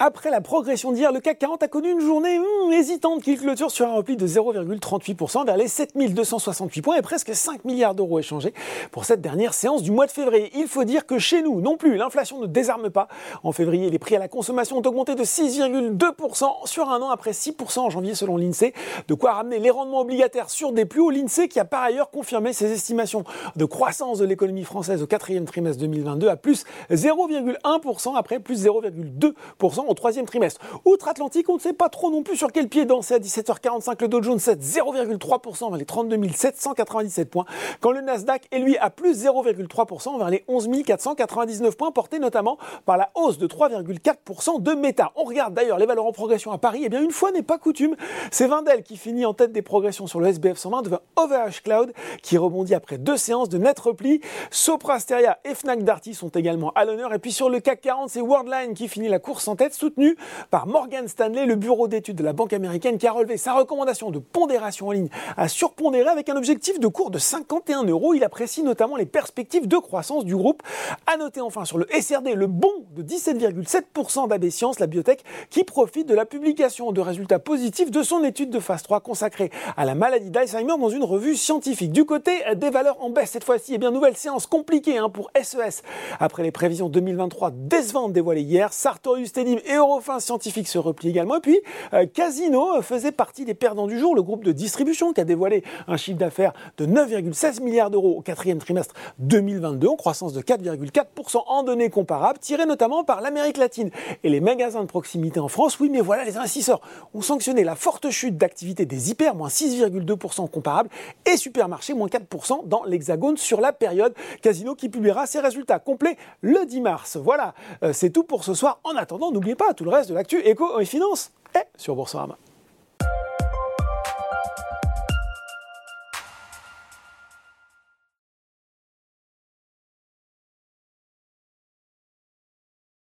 Après la progression d'hier, le CAC 40 a connu une journée hmm, hésitante qui clôture sur un repli de 0,38% vers les 7268 points et presque 5 milliards d'euros échangés pour cette dernière séance du mois de février. Il faut dire que chez nous non plus, l'inflation ne désarme pas. En février, les prix à la consommation ont augmenté de 6,2% sur un an après 6% en janvier selon l'INSEE. De quoi ramener les rendements obligataires sur des plus hauts. L'INSEE qui a par ailleurs confirmé ses estimations de croissance de l'économie française au quatrième trimestre 2022 à plus 0,1% après plus 0,2% au troisième trimestre. Outre-Atlantique, on ne sait pas trop non plus sur quel pied danser. À 17h45, le Dow Jones 7 0,3% vers les 32 797 points, quand le Nasdaq est lui à plus 0,3% vers les 11 499 points, portés notamment par la hausse de 3,4% de Meta. On regarde d'ailleurs les valeurs en progression à Paris. Et eh bien une fois n'est pas coutume, c'est Vindel qui finit en tête des progressions sur le SBF 120 devant OVH Cloud qui rebondit après deux séances de net repli. Sopra Steria et Fnac Darty sont également à l'honneur. Et puis sur le CAC 40, c'est Worldline qui finit la course en tête soutenu par Morgan Stanley, le bureau d'études de la banque américaine qui a relevé sa recommandation de pondération en ligne à surpondérer avec un objectif de cours de 51 euros. Il apprécie notamment les perspectives de croissance du groupe. À noter enfin sur le SRD le bon de 17,7% d'AB Science, la biotech, qui profite de la publication de résultats positifs de son étude de phase 3 consacrée à la maladie d'Alzheimer dans une revue scientifique. Du côté des valeurs en baisse cette fois-ci, eh bien nouvelle séance compliquée hein, pour SES. Après les prévisions 2023 décevantes dévoilées hier, Sartorius, Tedim Eurofin Scientifique se replie également. Et puis, euh, Casino faisait partie des perdants du jour, le groupe de distribution qui a dévoilé un chiffre d'affaires de 9,16 milliards d'euros au quatrième trimestre 2022, en croissance de 4,4% en données comparables, tiré notamment par l'Amérique latine et les magasins de proximité en France. Oui, mais voilà, les investisseurs ont sanctionné la forte chute d'activité des hyper, moins 6,2% comparables, et supermarchés, moins 4% dans l'Hexagone sur la période. Casino qui publiera ses résultats complets le 10 mars. Voilà, euh, c'est tout pour ce soir. En attendant, n'oubliez pas tout le reste de l'actu éco et finance est sur Boursorama.